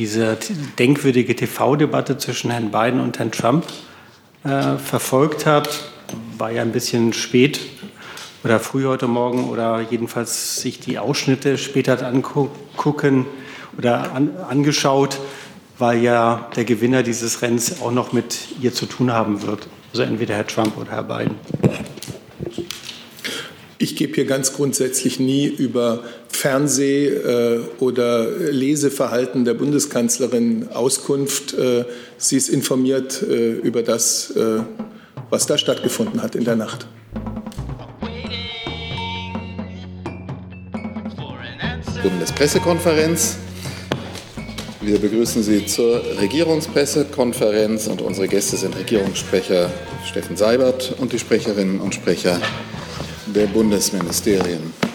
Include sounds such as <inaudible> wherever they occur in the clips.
diese denkwürdige TV-Debatte zwischen Herrn Biden und Herrn Trump äh, verfolgt hat. War ja ein bisschen spät oder früh heute Morgen oder jedenfalls sich die Ausschnitte später angucken oder an, angeschaut, weil ja der Gewinner dieses Rennens auch noch mit ihr zu tun haben wird. Also entweder Herr Trump oder Herr Biden. Ich gebe hier ganz grundsätzlich nie über Fernseh- äh, oder Leseverhalten der Bundeskanzlerin Auskunft. Äh, sie ist informiert äh, über das, was da stattgefunden hat in der Nacht. Bundespressekonferenz. Wir begrüßen Sie zur Regierungspressekonferenz und unsere Gäste sind Regierungssprecher Steffen Seibert und die Sprecherinnen und Sprecher der Bundesministerien.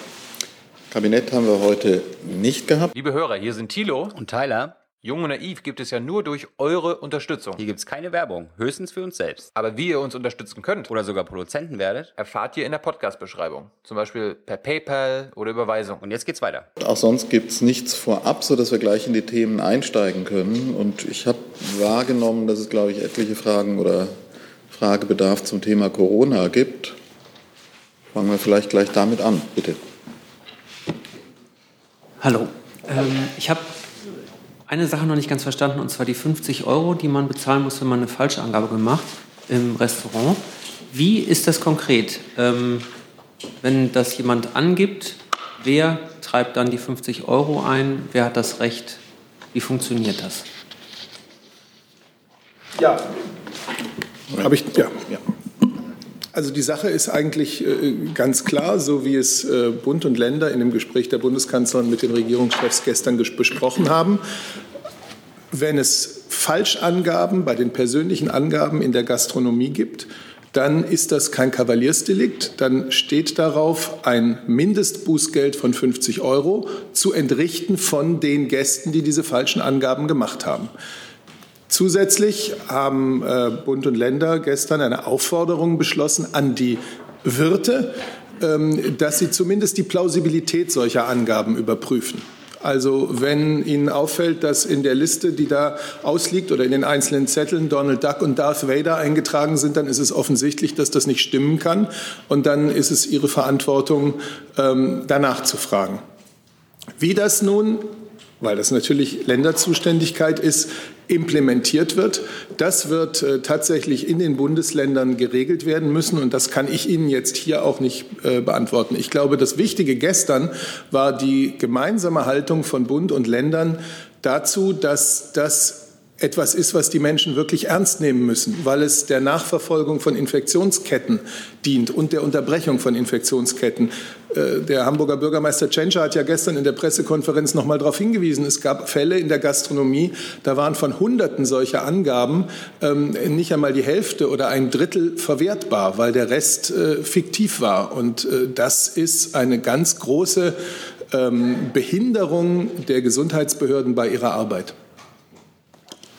Kabinett haben wir heute nicht gehabt. Liebe Hörer, hier sind Thilo und Tyler. Jung und Naiv gibt es ja nur durch eure Unterstützung. Hier gibt es keine Werbung, höchstens für uns selbst. Aber wie ihr uns unterstützen könnt oder sogar Produzenten werdet, erfahrt ihr in der Podcast-Beschreibung. Zum Beispiel per PayPal oder Überweisung. Und jetzt geht's weiter. Auch sonst gibt es nichts vorab, sodass wir gleich in die Themen einsteigen können. Und ich habe wahrgenommen, dass es, glaube ich, etliche Fragen oder Fragebedarf zum Thema Corona gibt. Fangen wir vielleicht gleich damit an, bitte. Hallo. Ähm, ich habe eine Sache noch nicht ganz verstanden, und zwar die 50 Euro, die man bezahlen muss, wenn man eine Falschangabe gemacht im Restaurant. Wie ist das konkret? Ähm, wenn das jemand angibt, wer treibt dann die 50 Euro ein? Wer hat das Recht? Wie funktioniert das? Ja, habe ich, ja, ja. Also die Sache ist eigentlich äh, ganz klar, so wie es äh, Bund und Länder in dem Gespräch der Bundeskanzlerin mit den Regierungschefs gestern besprochen haben. Wenn es Falschangaben bei den persönlichen Angaben in der Gastronomie gibt, dann ist das kein Kavaliersdelikt. Dann steht darauf ein Mindestbußgeld von 50 Euro zu entrichten von den Gästen, die diese falschen Angaben gemacht haben. Zusätzlich haben äh, Bund und Länder gestern eine Aufforderung beschlossen an die Wirte, ähm, dass sie zumindest die Plausibilität solcher Angaben überprüfen. Also wenn Ihnen auffällt, dass in der Liste, die da ausliegt oder in den einzelnen Zetteln Donald Duck und Darth Vader eingetragen sind, dann ist es offensichtlich, dass das nicht stimmen kann. Und dann ist es Ihre Verantwortung, ähm, danach zu fragen. Wie das nun weil das natürlich Länderzuständigkeit ist, implementiert wird. Das wird äh, tatsächlich in den Bundesländern geregelt werden müssen und das kann ich Ihnen jetzt hier auch nicht äh, beantworten. Ich glaube, das Wichtige gestern war die gemeinsame Haltung von Bund und Ländern dazu, dass das etwas ist, was die Menschen wirklich ernst nehmen müssen, weil es der Nachverfolgung von Infektionsketten dient und der Unterbrechung von Infektionsketten. Äh, der Hamburger Bürgermeister Tschentscher hat ja gestern in der Pressekonferenz noch mal darauf hingewiesen, es gab Fälle in der Gastronomie, da waren von Hunderten solcher Angaben ähm, nicht einmal die Hälfte oder ein Drittel verwertbar, weil der Rest äh, fiktiv war. Und äh, das ist eine ganz große ähm, Behinderung der Gesundheitsbehörden bei ihrer Arbeit.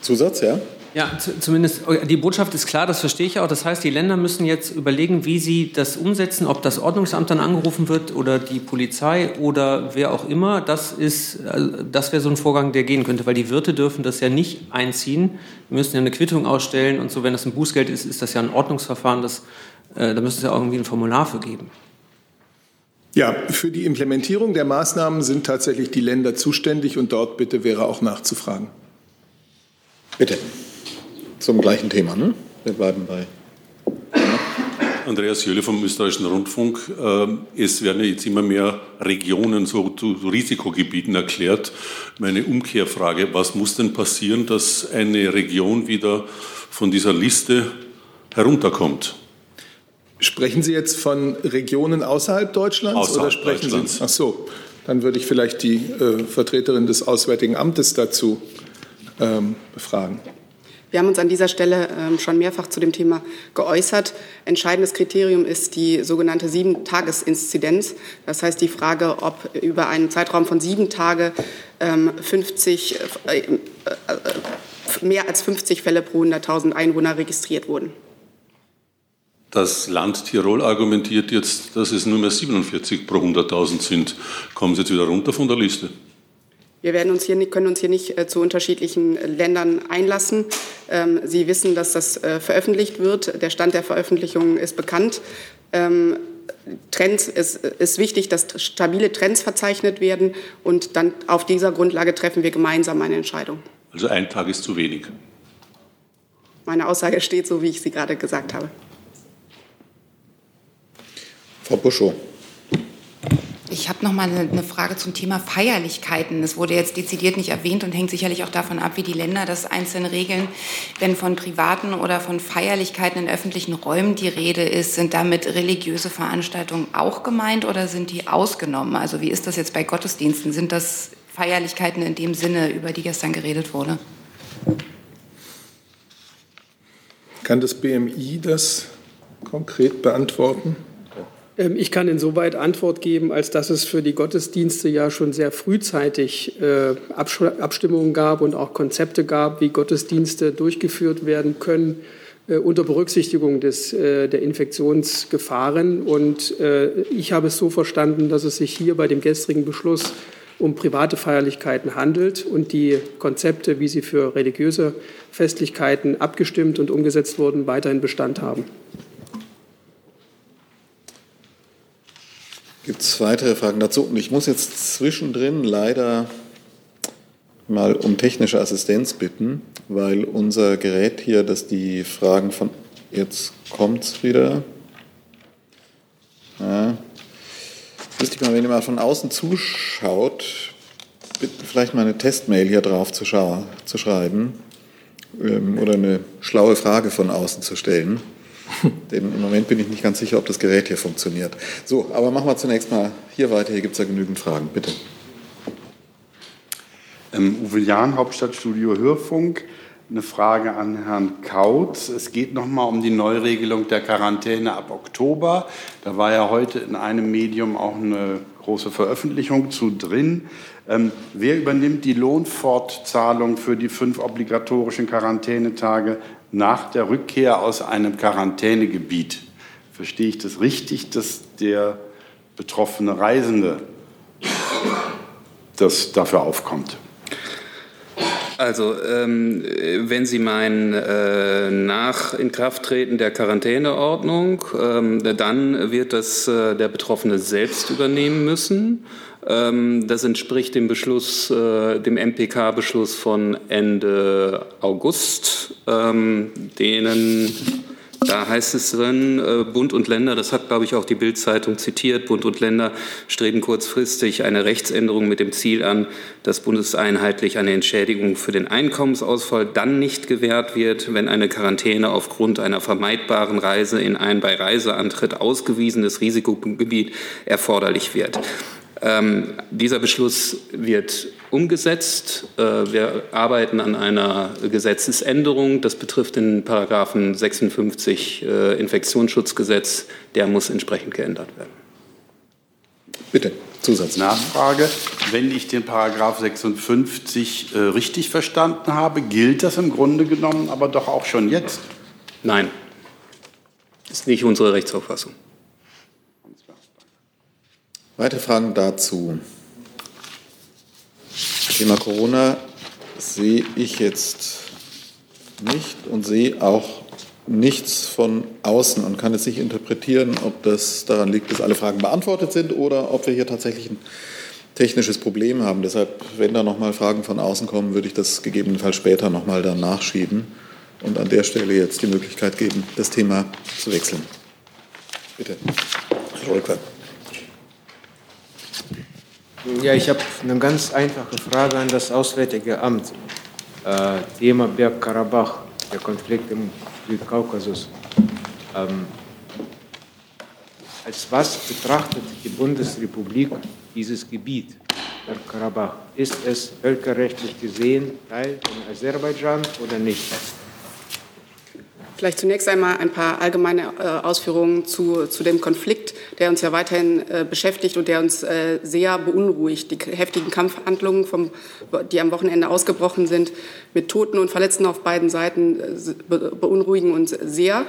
Zusatz, ja? Ja, zumindest die Botschaft ist klar, das verstehe ich auch. Das heißt, die Länder müssen jetzt überlegen, wie sie das umsetzen, ob das Ordnungsamt dann angerufen wird oder die Polizei oder wer auch immer. Das ist, äh, das wäre so ein Vorgang, der gehen könnte, weil die Wirte dürfen das ja nicht einziehen. Wir müssen ja eine Quittung ausstellen und so. Wenn das ein Bußgeld ist, ist das ja ein Ordnungsverfahren. Das, äh, da müsste es ja auch irgendwie ein Formular für geben. Ja, für die Implementierung der Maßnahmen sind tatsächlich die Länder zuständig und dort bitte wäre auch nachzufragen. Bitte. Zum gleichen Thema, ne? Wir bleiben bei. Andreas Jölle vom Österreichischen Rundfunk. Ähm, es werden ja jetzt immer mehr Regionen so zu Risikogebieten erklärt. Meine Umkehrfrage, was muss denn passieren, dass eine Region wieder von dieser Liste herunterkommt? Sprechen Sie jetzt von Regionen außerhalb Deutschlands außerhalb oder sprechen Deutschlands. Sie? Ach so, dann würde ich vielleicht die äh, Vertreterin des Auswärtigen Amtes dazu ähm, befragen. Wir haben uns an dieser Stelle ähm, schon mehrfach zu dem Thema geäußert. Entscheidendes Kriterium ist die sogenannte Sieben-Tages-Inzidenz. Das heißt die Frage, ob über einen Zeitraum von sieben Tagen ähm, 50, äh, äh, mehr als 50 Fälle pro 100.000 Einwohner registriert wurden. Das Land Tirol argumentiert jetzt, dass es nur mehr 47 pro 100.000 sind. Kommen Sie jetzt wieder runter von der Liste? Wir werden uns hier, können uns hier nicht äh, zu unterschiedlichen Ländern einlassen. Ähm, Sie wissen, dass das äh, veröffentlicht wird. Der Stand der Veröffentlichung ist bekannt. Ähm, Trends ist, ist wichtig, dass stabile Trends verzeichnet werden und dann auf dieser Grundlage treffen wir gemeinsam eine Entscheidung. Also ein Tag ist zu wenig. Meine Aussage steht so, wie ich sie gerade gesagt habe. Frau Buschow. Ich habe noch mal eine Frage zum Thema Feierlichkeiten. Es wurde jetzt dezidiert nicht erwähnt und hängt sicherlich auch davon ab, wie die Länder das einzeln regeln. Wenn von privaten oder von Feierlichkeiten in öffentlichen Räumen die Rede ist, sind damit religiöse Veranstaltungen auch gemeint oder sind die ausgenommen? Also wie ist das jetzt bei Gottesdiensten? Sind das Feierlichkeiten in dem Sinne, über die gestern geredet wurde? Kann das BMI das konkret beantworten? Ähm, ich kann insoweit Antwort geben, als dass es für die Gottesdienste ja schon sehr frühzeitig äh, Abstimmungen gab und auch Konzepte gab, wie Gottesdienste durchgeführt werden können äh, unter Berücksichtigung des, äh, der Infektionsgefahren. Und ich habe es so verstanden, dass es sich hier bei dem gestrigen Beschluss um private Feierlichkeiten handelt und die Konzepte, wie sie für religiöse Festlichkeiten abgestimmt und umgesetzt wurden, weiterhin Bestand haben. Gibt es weitere Fragen dazu? Und ich muss jetzt zwischendrin leider mal um technische Assistenz bitten, weil unser Gerät hier, das die Fragen von. Jetzt kommt es wieder. Ja. Müsste ich mal, wenn ihr mal von außen zuschaut, bitten vielleicht mal eine Testmail hier drauf zu, zu schreiben ähm, oder eine schlaue Frage von außen zu stellen. <laughs> Denn im Moment bin ich nicht ganz sicher, ob das Gerät hier funktioniert. So, aber machen wir zunächst mal hier weiter. Hier gibt es ja genügend Fragen. Bitte. Ähm, Uwe Jahn, Hauptstadtstudio Hörfunk. Eine Frage an Herrn Kautz. Es geht nochmal um die Neuregelung der Quarantäne ab Oktober. Da war ja heute in einem Medium auch eine große Veröffentlichung zu drin. Ähm, wer übernimmt die Lohnfortzahlung für die fünf obligatorischen Quarantänetage nach der Rückkehr aus einem Quarantänegebiet. Verstehe ich das richtig, dass der betroffene Reisende das dafür aufkommt? Also, ähm, wenn Sie meinen, äh, nach Inkrafttreten der Quarantäneordnung, ähm, dann wird das äh, der Betroffene selbst übernehmen müssen. Ähm, das entspricht dem Beschluss, äh, dem MPK-Beschluss von Ende August, ähm, denen da heißt es drin, äh, Bund und Länder, das hat, glaube ich, auch die Bild-Zeitung zitiert, Bund und Länder streben kurzfristig eine Rechtsänderung mit dem Ziel an, dass bundeseinheitlich eine Entschädigung für den Einkommensausfall dann nicht gewährt wird, wenn eine Quarantäne aufgrund einer vermeidbaren Reise in ein bei Reiseantritt ausgewiesenes Risikogebiet erforderlich wird. Ähm, dieser Beschluss wird umgesetzt. Äh, wir arbeiten an einer Gesetzesänderung. Das betrifft den Paragraphen 56 äh, Infektionsschutzgesetz. Der muss entsprechend geändert werden. Bitte, Zusatz. Nachfrage. Wenn ich den Paragraph 56 äh, richtig verstanden habe, gilt das im Grunde genommen aber doch auch schon jetzt? Nein. Das ist nicht unsere Rechtsauffassung. Weitere Fragen dazu? Thema Corona sehe ich jetzt nicht und sehe auch nichts von außen und kann es nicht interpretieren, ob das daran liegt, dass alle Fragen beantwortet sind oder ob wir hier tatsächlich ein technisches Problem haben. Deshalb, wenn da nochmal Fragen von außen kommen, würde ich das gegebenenfalls später nochmal dann nachschieben und an der Stelle jetzt die Möglichkeit geben, das Thema zu wechseln. Bitte. Herr Rückwärts. Ja, ich habe eine ganz einfache Frage an das Auswärtige Amt. Äh, Thema Bergkarabach, der Konflikt im Südkaukasus. Ähm, als was betrachtet die Bundesrepublik dieses Gebiet, Bergkarabach? Ist es völkerrechtlich gesehen Teil von Aserbaidschan oder nicht? Vielleicht zunächst einmal ein paar allgemeine äh, Ausführungen zu, zu dem Konflikt, der uns ja weiterhin äh, beschäftigt und der uns äh, sehr beunruhigt. Die heftigen Kampfhandlungen, vom, die am Wochenende ausgebrochen sind, mit Toten und Verletzten auf beiden Seiten, beunruhigen uns sehr.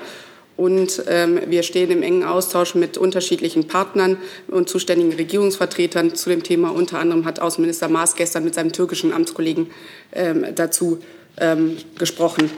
Und ähm, wir stehen im engen Austausch mit unterschiedlichen Partnern und zuständigen Regierungsvertretern zu dem Thema. Unter anderem hat Außenminister Maas gestern mit seinem türkischen Amtskollegen ähm, dazu ähm, gesprochen.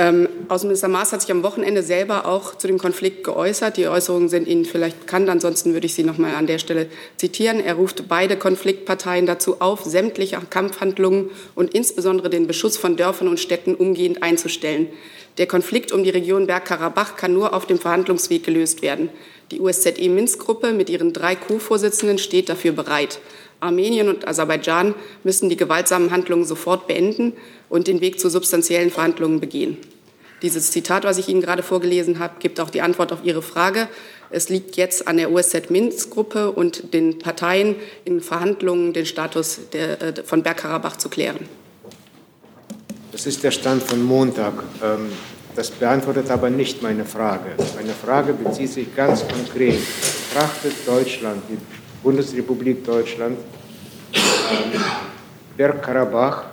Ähm, Außenminister Maas hat sich am Wochenende selber auch zu dem Konflikt geäußert. Die Äußerungen sind Ihnen vielleicht bekannt, ansonsten würde ich sie noch mal an der Stelle zitieren. Er ruft beide Konfliktparteien dazu auf, sämtliche Kampfhandlungen und insbesondere den Beschuss von Dörfern und Städten umgehend einzustellen. Der Konflikt um die Region Bergkarabach kann nur auf dem Verhandlungsweg gelöst werden. Die USZE-Minsk-Gruppe mit ihren drei Co-Vorsitzenden steht dafür bereit. Armenien und Aserbaidschan müssen die gewaltsamen Handlungen sofort beenden und den Weg zu substanziellen Verhandlungen begehen. Dieses Zitat, was ich Ihnen gerade vorgelesen habe, gibt auch die Antwort auf Ihre Frage. Es liegt jetzt an der USZ-Minsk-Gruppe und den Parteien in Verhandlungen, den Status der, äh, von Bergkarabach zu klären. Das ist der Stand von Montag. Ähm, das beantwortet aber nicht meine Frage. Meine Frage bezieht sich ganz konkret. Betrachtet Deutschland, die Bundesrepublik Deutschland, Bergkarabach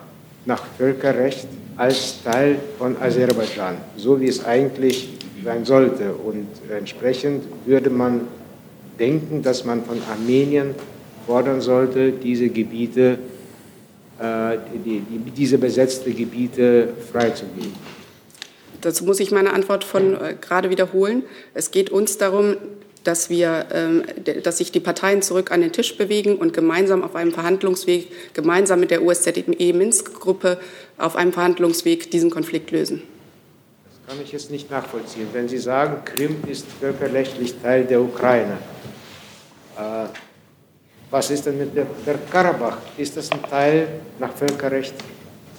nach Völkerrecht als Teil von Aserbaidschan, so wie es eigentlich sein sollte. Und entsprechend würde man denken, dass man von Armenien fordern sollte, diese Gebiete, äh, die, die, diese besetzte Gebiete freizugeben. Dazu muss ich meine Antwort von äh, gerade wiederholen. Es geht uns darum, dass, wir, ähm, dass sich die Parteien zurück an den Tisch bewegen und gemeinsam auf einem Verhandlungsweg, gemeinsam mit der USZE-Minsk-Gruppe auf einem Verhandlungsweg diesen Konflikt lösen. Das kann ich jetzt nicht nachvollziehen. Wenn Sie sagen, Krim ist völkerrechtlich Teil der Ukraine, äh, was ist denn mit der, der Karabach? Ist das ein Teil nach Völkerrecht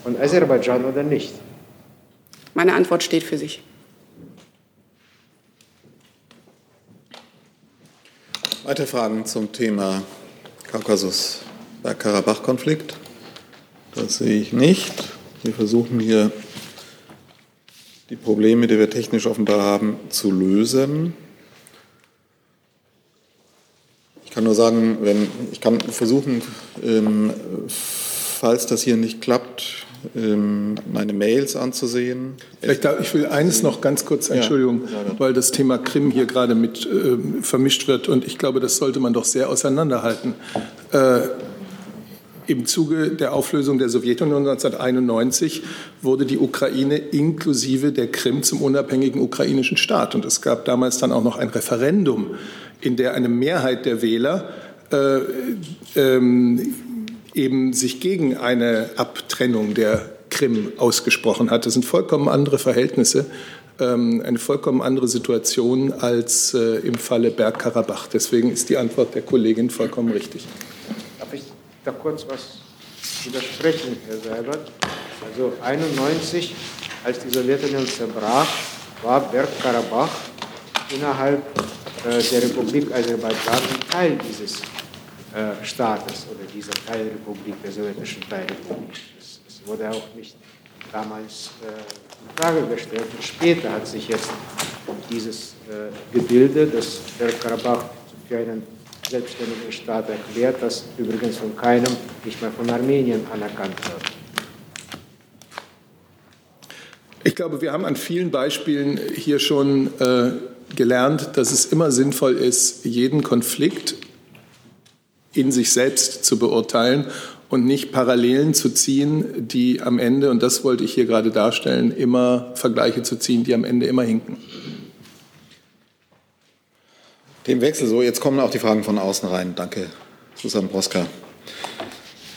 von Aserbaidschan oder nicht? Meine Antwort steht für sich. Weitere Fragen zum Thema Kaukasus, Bergkarabach-Konflikt? Das sehe ich nicht. Wir versuchen hier die Probleme, die wir technisch offenbar haben, zu lösen. Ich kann nur sagen, wenn, ich kann versuchen, ähm, falls das hier nicht klappt, meine Mails anzusehen. Vielleicht da, ich will eines noch ganz kurz, Entschuldigung, ja, weil das Thema Krim hier gerade mit äh, vermischt wird und ich glaube, das sollte man doch sehr auseinanderhalten. Äh, im Zuge der Auflösung der Sowjetunion 1991 wurde die Ukraine inklusive der Krim zum unabhängigen ukrainischen Staat. Und es gab damals dann auch noch ein Referendum, in der eine Mehrheit der Wähler äh, ähm, eben sich gegen eine Abtrennung der Krim ausgesprochen hat. Das sind vollkommen andere Verhältnisse, ähm, eine vollkommen andere Situation als äh, im Falle Bergkarabach. Deswegen ist die Antwort der Kollegin vollkommen richtig. Darf ich da kurz was widersprechen, Herr Seibert? Also 1991, als die Sowjetunion zerbrach, war Bergkarabach innerhalb äh, der Republik Aserbaidschan Teil dieses äh, Staates oder dieser Teilrepublik, der sowjetischen Teilrepublik. Es, es wurde auch nicht damals äh, in Frage gestellt. Und später hat sich jetzt dieses äh, Gebilde, das Bergkarabach für einen selbstständigen Staat erklärt, das übrigens von keinem, nicht mehr von Armenien anerkannt wird. Ich glaube, wir haben an vielen Beispielen hier schon äh, gelernt, dass es immer sinnvoll ist, jeden Konflikt in sich selbst zu beurteilen und nicht Parallelen zu ziehen, die am Ende, und das wollte ich hier gerade darstellen, immer Vergleiche zu ziehen, die am Ende immer hinken. Dem Wechsel so, jetzt kommen auch die Fragen von außen rein. Danke, Susanne Broska.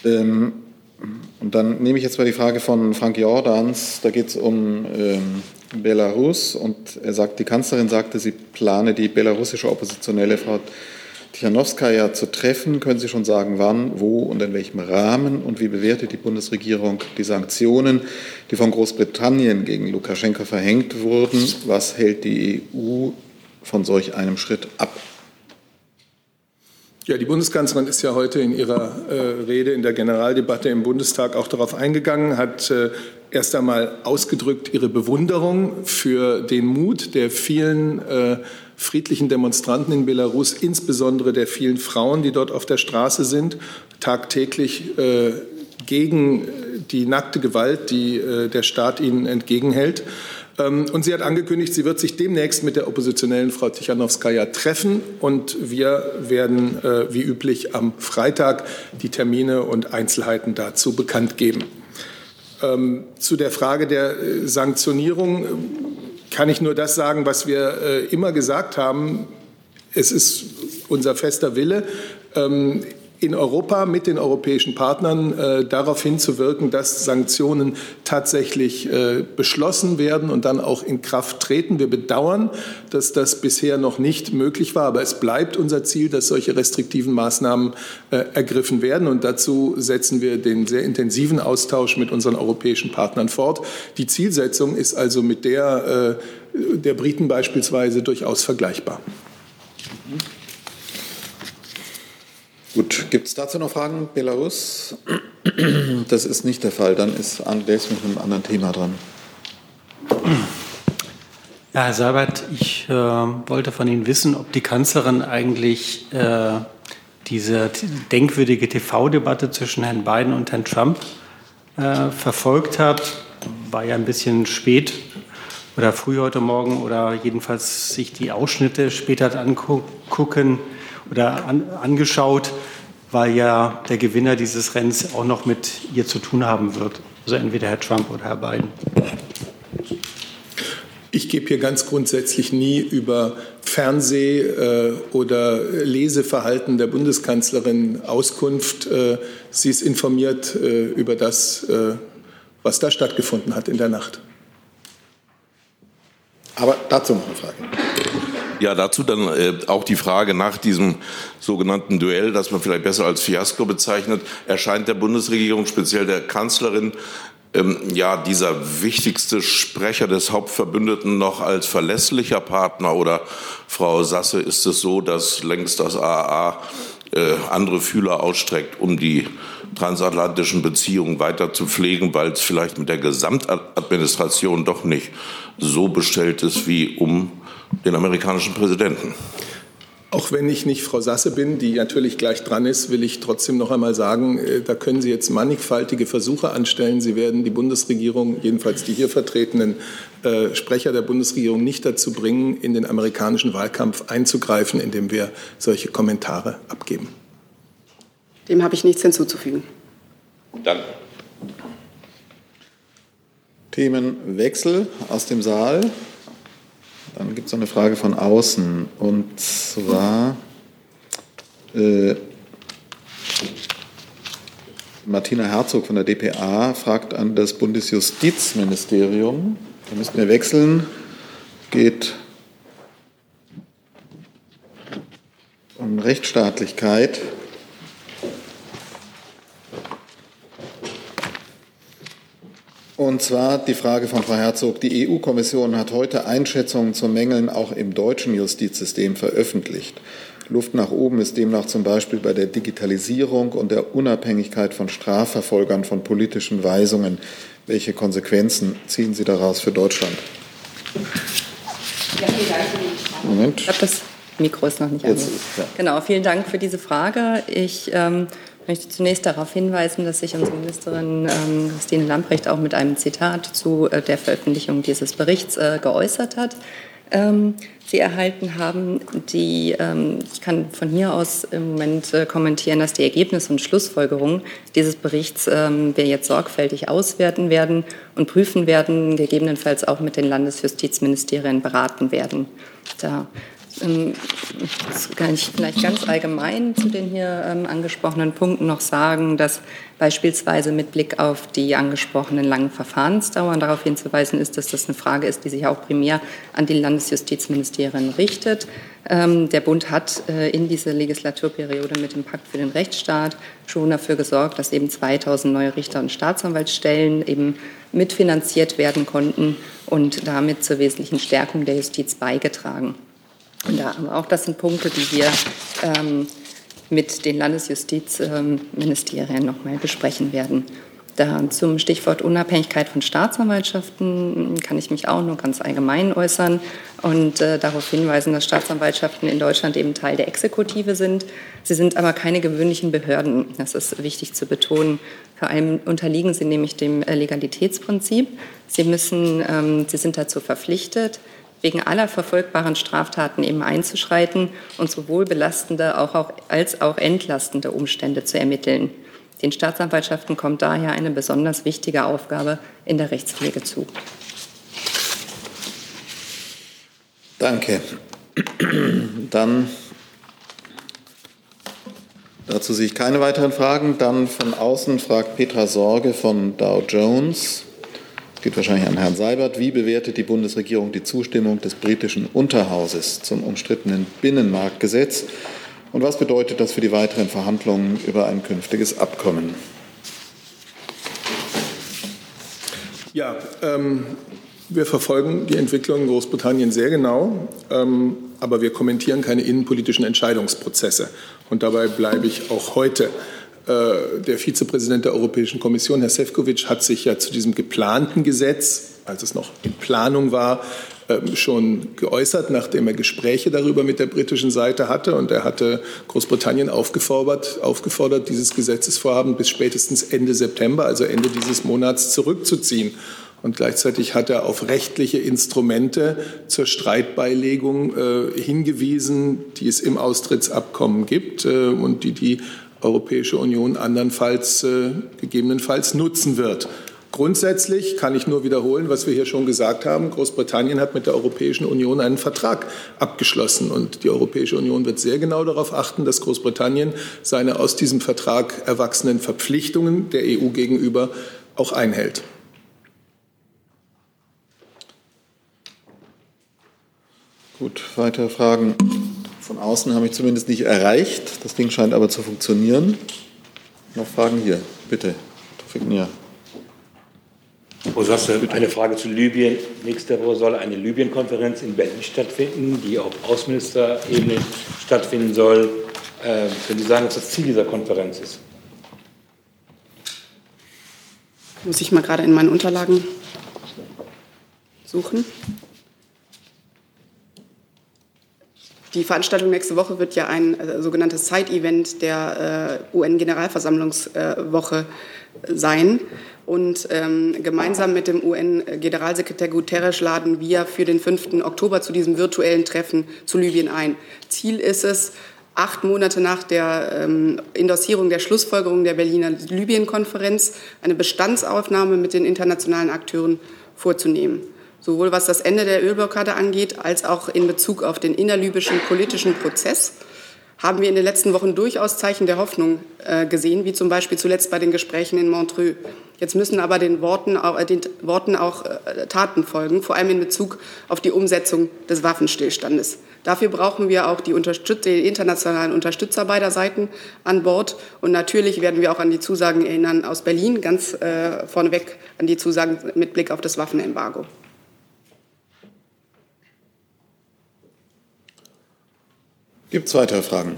Ähm, und dann nehme ich jetzt mal die Frage von Frank Jordans. Da geht es um ähm, Belarus und er sagt, die Kanzlerin sagte, sie plane die belarussische Oppositionelle Frau Tichanowskaja zu treffen. Können Sie schon sagen, wann, wo und in welchem Rahmen? Und wie bewertet die Bundesregierung die Sanktionen, die von Großbritannien gegen Lukaschenko verhängt wurden? Was hält die EU von solch einem Schritt ab? Ja, die Bundeskanzlerin ist ja heute in ihrer äh, Rede in der Generaldebatte im Bundestag auch darauf eingegangen, hat äh, erst einmal ausgedrückt ihre Bewunderung für den Mut der vielen äh, friedlichen Demonstranten in Belarus, insbesondere der vielen Frauen, die dort auf der Straße sind, tagtäglich äh, gegen die nackte Gewalt, die äh, der Staat ihnen entgegenhält. Ähm, und sie hat angekündigt, sie wird sich demnächst mit der oppositionellen Frau Tichanowskaja treffen. Und wir werden äh, wie üblich am Freitag die Termine und Einzelheiten dazu bekannt geben. Ähm, zu der Frage der äh, Sanktionierung kann ich nur das sagen, was wir immer gesagt haben. Es ist unser fester Wille, ähm, in Europa mit den europäischen Partnern äh, darauf hinzuwirken, dass Sanktionen tatsächlich äh, beschlossen werden und dann auch in Kraft treten. Wir bedauern, dass das bisher noch nicht möglich war, aber es bleibt unser Ziel, dass solche restriktiven Maßnahmen äh, ergriffen werden. Und dazu setzen wir den sehr intensiven Austausch mit unseren europäischen Partnern fort. Die Zielsetzung ist also mit der äh, der Briten beispielsweise durchaus vergleichbar. Gut, gibt es dazu noch Fragen? Belarus? Das ist nicht der Fall. Dann ist Andres mit einem anderen Thema dran. Ja, Herr Seibert, ich äh, wollte von Ihnen wissen, ob die Kanzlerin eigentlich äh, diese denkwürdige TV-Debatte zwischen Herrn Biden und Herrn Trump äh, verfolgt hat. War ja ein bisschen spät oder früh heute Morgen oder jedenfalls sich die Ausschnitte später angucken oder an, angeschaut, weil ja der Gewinner dieses Rennens auch noch mit ihr zu tun haben wird. Also entweder Herr Trump oder Herr Biden. Ich gebe hier ganz grundsätzlich nie über Fernseh- äh, oder Leseverhalten der Bundeskanzlerin Auskunft. Äh, sie ist informiert äh, über das, was da stattgefunden hat in der Nacht. Aber dazu noch eine Frage. Ja, dazu dann äh, auch die Frage nach diesem sogenannten Duell, das man vielleicht besser als Fiasko bezeichnet, erscheint der Bundesregierung, speziell der Kanzlerin, ähm, ja, dieser wichtigste Sprecher des Hauptverbündeten noch als verlässlicher Partner oder Frau Sasse ist es so, dass längst das AAA äh, andere Fühler ausstreckt, um die transatlantischen Beziehungen weiter zu pflegen, weil es vielleicht mit der Gesamtadministration doch nicht so bestellt ist wie um den amerikanischen Präsidenten. Auch wenn ich nicht Frau Sasse bin, die natürlich gleich dran ist, will ich trotzdem noch einmal sagen, äh, da können Sie jetzt mannigfaltige Versuche anstellen. Sie werden die Bundesregierung, jedenfalls die hier vertretenen äh, Sprecher der Bundesregierung, nicht dazu bringen, in den amerikanischen Wahlkampf einzugreifen, indem wir solche Kommentare abgeben. Dem habe ich nichts hinzuzufügen. Danke. Themenwechsel aus dem Saal. Dann gibt es noch eine Frage von außen. Und zwar äh, Martina Herzog von der DPA fragt an das Bundesjustizministerium. Da müssen wir wechseln. Geht um Rechtsstaatlichkeit. Und zwar die Frage von Frau Herzog. Die EU-Kommission hat heute Einschätzungen zu Mängeln auch im deutschen Justizsystem veröffentlicht. Luft nach oben ist demnach zum Beispiel bei der Digitalisierung und der Unabhängigkeit von Strafverfolgern von politischen Weisungen. Welche Konsequenzen ziehen Sie daraus für Deutschland? Ja, vielen Dank. Moment. Ich glaube, das Mikro ist noch nicht an. Ja. Genau, vielen Dank für diese Frage. Ich ähm, möchte zunächst darauf hinweisen, dass sich unsere Ministerin ähm, Christine Lamprecht auch mit einem Zitat zu äh, der Veröffentlichung dieses Berichts äh, geäußert hat. Ähm, Sie erhalten haben, die, ähm, ich kann von hier aus im Moment äh, kommentieren, dass die Ergebnisse und Schlussfolgerungen dieses Berichts ähm, wir jetzt sorgfältig auswerten werden und prüfen werden, gegebenenfalls auch mit den Landesjustizministerien beraten werden. Da das kann ich vielleicht ganz allgemein zu den hier ähm, angesprochenen Punkten noch sagen, dass beispielsweise mit Blick auf die angesprochenen langen Verfahrensdauern darauf hinzuweisen ist, dass das eine Frage ist, die sich auch primär an die Landesjustizministerien richtet. Ähm, der Bund hat äh, in dieser Legislaturperiode mit dem Pakt für den Rechtsstaat schon dafür gesorgt, dass eben 2000 neue Richter- und Staatsanwaltsstellen eben mitfinanziert werden konnten und damit zur wesentlichen Stärkung der Justiz beigetragen. Und da, auch das sind Punkte, die wir ähm, mit den Landesjustizministerien nochmal besprechen werden. Da zum Stichwort Unabhängigkeit von Staatsanwaltschaften kann ich mich auch nur ganz allgemein äußern und äh, darauf hinweisen, dass Staatsanwaltschaften in Deutschland eben Teil der Exekutive sind. Sie sind aber keine gewöhnlichen Behörden. Das ist wichtig zu betonen. Vor allem unterliegen sie nämlich dem Legalitätsprinzip. Sie müssen, ähm, sie sind dazu verpflichtet, wegen aller verfolgbaren Straftaten eben einzuschreiten und sowohl belastende als auch entlastende Umstände zu ermitteln. Den Staatsanwaltschaften kommt daher eine besonders wichtige Aufgabe in der Rechtspflege zu. Danke. Dann dazu sehe ich keine weiteren Fragen. Dann von außen fragt Petra Sorge von Dow Jones. Geht wahrscheinlich an Herrn Seibert. Wie bewertet die Bundesregierung die Zustimmung des britischen Unterhauses zum umstrittenen Binnenmarktgesetz? Und was bedeutet das für die weiteren Verhandlungen über ein künftiges Abkommen? Ja, ähm, wir verfolgen die Entwicklung in Großbritannien sehr genau, ähm, aber wir kommentieren keine innenpolitischen Entscheidungsprozesse. Und dabei bleibe ich auch heute. Äh, der Vizepräsident der Europäischen Kommission, Herr Sefcovic, hat sich ja zu diesem geplanten Gesetz, als es noch in Planung war, ähm, schon geäußert, nachdem er Gespräche darüber mit der britischen Seite hatte. Und er hatte Großbritannien aufgefordert, aufgefordert dieses Gesetzesvorhaben bis spätestens Ende September, also Ende dieses Monats, zurückzuziehen. Und gleichzeitig hat er auf rechtliche Instrumente zur Streitbeilegung äh, hingewiesen, die es im Austrittsabkommen gibt äh, und die die Europäische Union andernfalls äh, gegebenenfalls nutzen wird. Grundsätzlich kann ich nur wiederholen, was wir hier schon gesagt haben. Großbritannien hat mit der Europäischen Union einen Vertrag abgeschlossen. Und die Europäische Union wird sehr genau darauf achten, dass Großbritannien seine aus diesem Vertrag erwachsenen Verpflichtungen der EU gegenüber auch einhält. Gut, weitere Fragen von außen habe ich zumindest nicht erreicht. Das Ding scheint aber zu funktionieren. Noch Fragen hier, bitte. Tofik Nia. Frau Sasse, eine Frage zu Libyen. Nächste Woche soll eine Libyen-Konferenz in Berlin stattfinden, die auf Außenministerebene stattfinden soll. Äh, können Sie sagen, was das Ziel dieser Konferenz ist? Muss ich mal gerade in meinen Unterlagen suchen. Die Veranstaltung nächste Woche wird ja ein äh, sogenanntes Side-Event der äh, UN-Generalversammlungswoche äh, sein. Und ähm, gemeinsam mit dem UN-Generalsekretär Guterres laden wir für den 5. Oktober zu diesem virtuellen Treffen zu Libyen ein. Ziel ist es, acht Monate nach der ähm, Endossierung der Schlussfolgerung der Berliner Libyen-Konferenz eine Bestandsaufnahme mit den internationalen Akteuren vorzunehmen sowohl was das Ende der Ölblockade angeht, als auch in Bezug auf den innerlibyschen politischen Prozess, haben wir in den letzten Wochen durchaus Zeichen der Hoffnung äh, gesehen, wie zum Beispiel zuletzt bei den Gesprächen in Montreux. Jetzt müssen aber den Worten auch, äh, den Worten auch äh, Taten folgen, vor allem in Bezug auf die Umsetzung des Waffenstillstandes. Dafür brauchen wir auch die, die, internationalen Unterstützer beider Seiten an Bord. Und natürlich werden wir auch an die Zusagen erinnern aus Berlin, ganz äh, vorneweg an die Zusagen mit Blick auf das Waffenembargo. Gibt es weitere Fragen?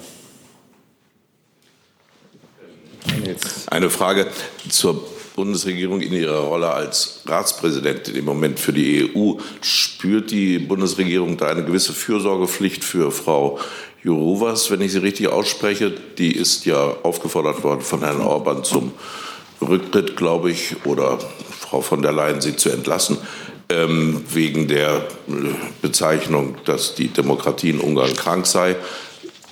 Eine Frage zur Bundesregierung in ihrer Rolle als Ratspräsidentin im Moment für die EU. Spürt die Bundesregierung da eine gewisse Fürsorgepflicht für Frau Jourovas, wenn ich sie richtig ausspreche? Die ist ja aufgefordert worden von Herrn Orban zum Rücktritt, glaube ich, oder Frau von der Leyen sie zu entlassen ähm, wegen der äh, Bezeichnung, dass die Demokratie in Ungarn krank sei?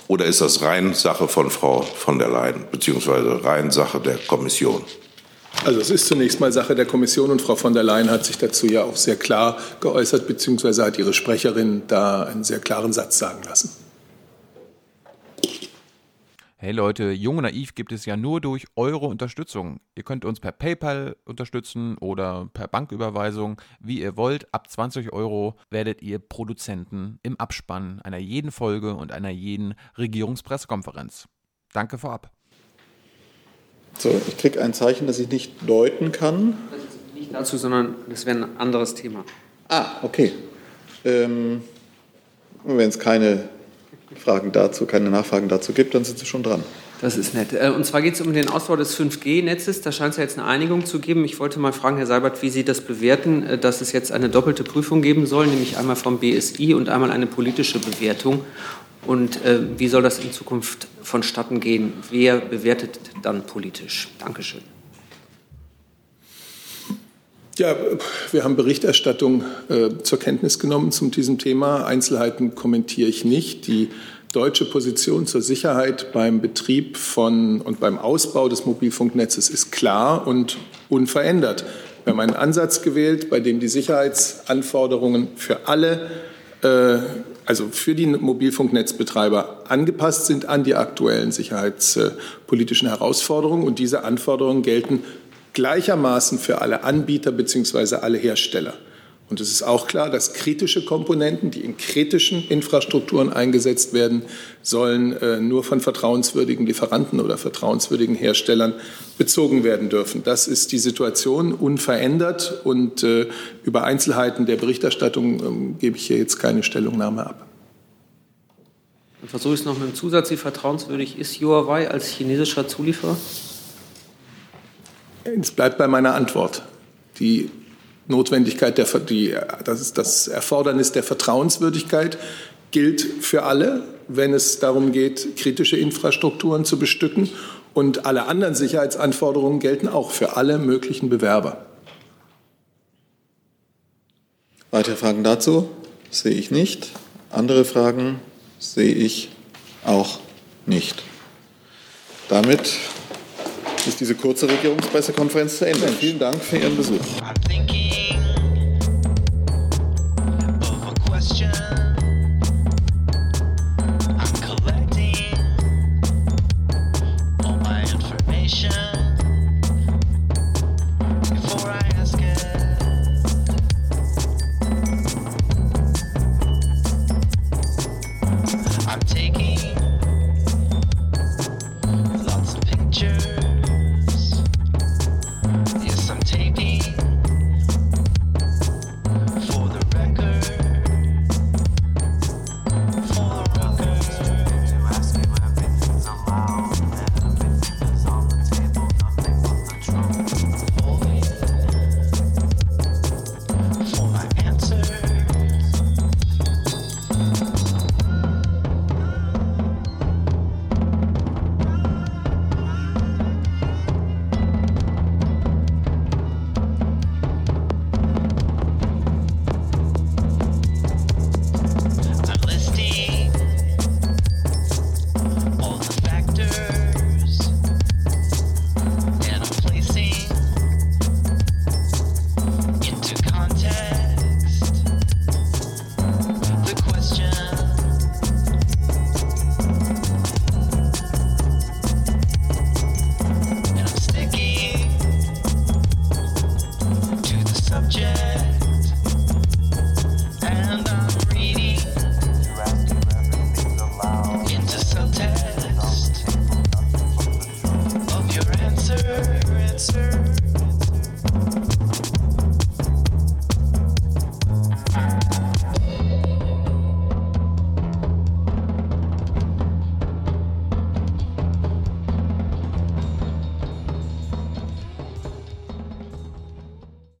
Oder ist das rein Sache von Frau von der Leyen, beziehungsweise rein Sache der Kommission? Also es ist zunächst mal Sache der Kommission und Frau von der Leyen hat sich dazu ja auch sehr klar geäußert, beziehungsweise hat ihre Sprecherin da einen sehr klaren Satz sagen lassen. Hey Leute, Jung und Naiv gibt es ja nur durch eure Unterstützung. Ihr könnt uns per PayPal unterstützen oder per Banküberweisung, wie ihr wollt. Ab 20 Euro werdet ihr Produzenten im Abspann einer jeden Folge und einer jeden Regierungspressekonferenz. Danke vorab. So, ich kriege ein Zeichen, das ich nicht deuten kann. Nicht dazu, sondern das wäre ein anderes Thema. Ah, okay. Ähm, Wenn es keine Fragen dazu, keine Nachfragen dazu gibt, dann sind Sie schon dran. Das ist nett. Äh, und zwar geht es um den Ausbau des 5G-Netzes. Da scheint es ja jetzt eine Einigung zu geben. Ich wollte mal fragen, Herr Seibert, wie Sie das bewerten, äh, dass es jetzt eine doppelte Prüfung geben soll, nämlich einmal vom BSI und einmal eine politische Bewertung. Und äh, wie soll das in Zukunft vonstatten gehen? Wer bewertet dann politisch? Dankeschön. Ja, wir haben Berichterstattung äh, zur Kenntnis genommen zu diesem Thema. Einzelheiten kommentiere ich nicht. Die deutsche Position zur Sicherheit beim Betrieb von und beim Ausbau des Mobilfunknetzes ist klar und unverändert. Wir haben einen Ansatz gewählt, bei dem die Sicherheitsanforderungen für alle, äh, also für die Mobilfunknetzbetreiber angepasst sind an die aktuellen sicherheitspolitischen Herausforderungen. Und diese Anforderungen gelten gleichermaßen für alle Anbieter bzw. alle Hersteller. Und es ist auch klar, dass kritische Komponenten, die in kritischen Infrastrukturen eingesetzt werden, sollen äh, nur von vertrauenswürdigen Lieferanten oder vertrauenswürdigen Herstellern bezogen werden dürfen. Das ist die Situation unverändert und äh, über Einzelheiten der Berichterstattung äh, gebe ich hier jetzt keine Stellungnahme ab. Dann versuche ich es noch mit dem Zusatz, wie vertrauenswürdig ist Huawei als chinesischer Zulieferer? Es bleibt bei meiner Antwort. Die Notwendigkeit, der, die, das, ist das Erfordernis der Vertrauenswürdigkeit gilt für alle, wenn es darum geht, kritische Infrastrukturen zu bestücken. Und alle anderen Sicherheitsanforderungen gelten auch für alle möglichen Bewerber. Weitere Fragen dazu sehe ich nicht. Andere Fragen sehe ich auch nicht. Damit ist diese kurze Regierungspressekonferenz zu Ende. Vielen Dank für Ihren Besuch.